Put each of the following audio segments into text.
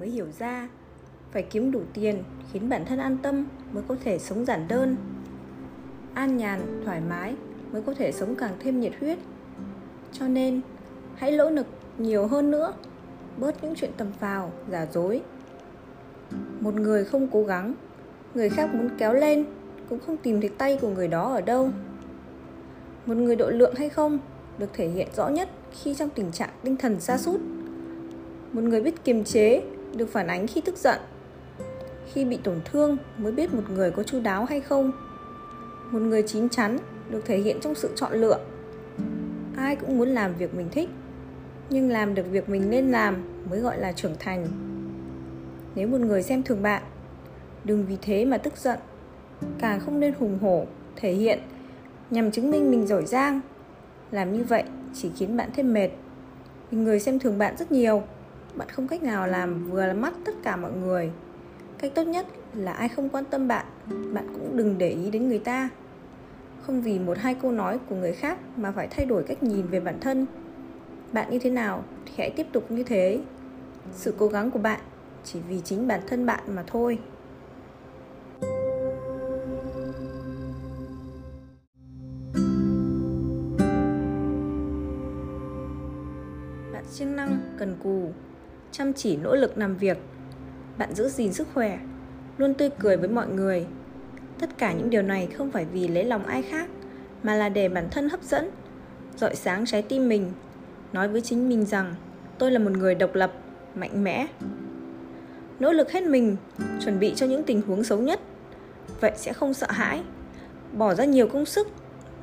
mới hiểu ra. Phải kiếm đủ tiền khiến bản thân an tâm mới có thể sống giản đơn. An nhàn, thoải mái mới có thể sống càng thêm nhiệt huyết. Cho nên, hãy nỗ lực nhiều hơn nữa, bớt những chuyện tầm phào, giả dối. Một người không cố gắng, người khác muốn kéo lên cũng không tìm thấy tay của người đó ở đâu. Một người độ lượng hay không được thể hiện rõ nhất khi trong tình trạng tinh thần xa sút. Một người biết kiềm chế được phản ánh khi tức giận, khi bị tổn thương mới biết một người có chu đáo hay không. Một người chín chắn được thể hiện trong sự chọn lựa. Ai cũng muốn làm việc mình thích, nhưng làm được việc mình nên làm mới gọi là trưởng thành. Nếu một người xem thường bạn, đừng vì thế mà tức giận, càng không nên hùng hổ, thể hiện, nhằm chứng minh mình giỏi giang. Làm như vậy chỉ khiến bạn thêm mệt, vì người xem thường bạn rất nhiều bạn không cách nào làm vừa mắt tất cả mọi người. Cách tốt nhất là ai không quan tâm bạn bạn cũng đừng để ý đến người ta. Không vì một hai câu nói của người khác mà phải thay đổi cách nhìn về bản thân. Bạn như thế nào thì hãy tiếp tục như thế. Sự cố gắng của bạn chỉ vì chính bản thân bạn mà thôi. Bạn siêng năng, cần cù chăm chỉ nỗ lực làm việc. Bạn giữ gìn sức khỏe, luôn tươi cười với mọi người. Tất cả những điều này không phải vì lấy lòng ai khác, mà là để bản thân hấp dẫn dọi sáng trái tim mình, nói với chính mình rằng, tôi là một người độc lập, mạnh mẽ, nỗ lực hết mình, chuẩn bị cho những tình huống xấu nhất. Vậy sẽ không sợ hãi, bỏ ra nhiều công sức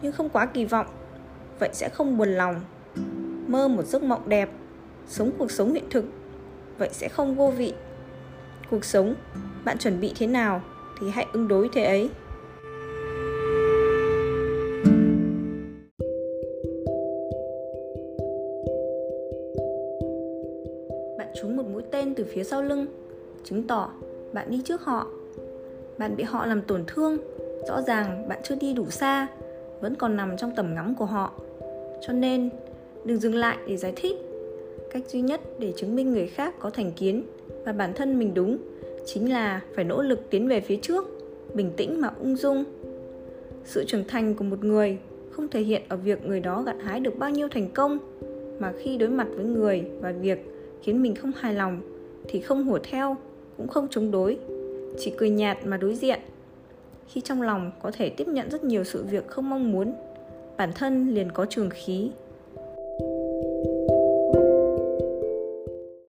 nhưng không quá kỳ vọng. Vậy sẽ không buồn lòng, mơ một giấc mộng đẹp, sống cuộc sống hiện thực vậy sẽ không vô vị. Cuộc sống, bạn chuẩn bị thế nào thì hãy ứng đối thế ấy. Bạn trúng một mũi tên từ phía sau lưng, chứng tỏ bạn đi trước họ. Bạn bị họ làm tổn thương, rõ ràng bạn chưa đi đủ xa, vẫn còn nằm trong tầm ngắm của họ. Cho nên, đừng dừng lại để giải thích cách duy nhất để chứng minh người khác có thành kiến và bản thân mình đúng chính là phải nỗ lực tiến về phía trước, bình tĩnh mà ung dung. Sự trưởng thành của một người không thể hiện ở việc người đó gặt hái được bao nhiêu thành công, mà khi đối mặt với người và việc khiến mình không hài lòng thì không hùa theo, cũng không chống đối, chỉ cười nhạt mà đối diện. Khi trong lòng có thể tiếp nhận rất nhiều sự việc không mong muốn, bản thân liền có trường khí.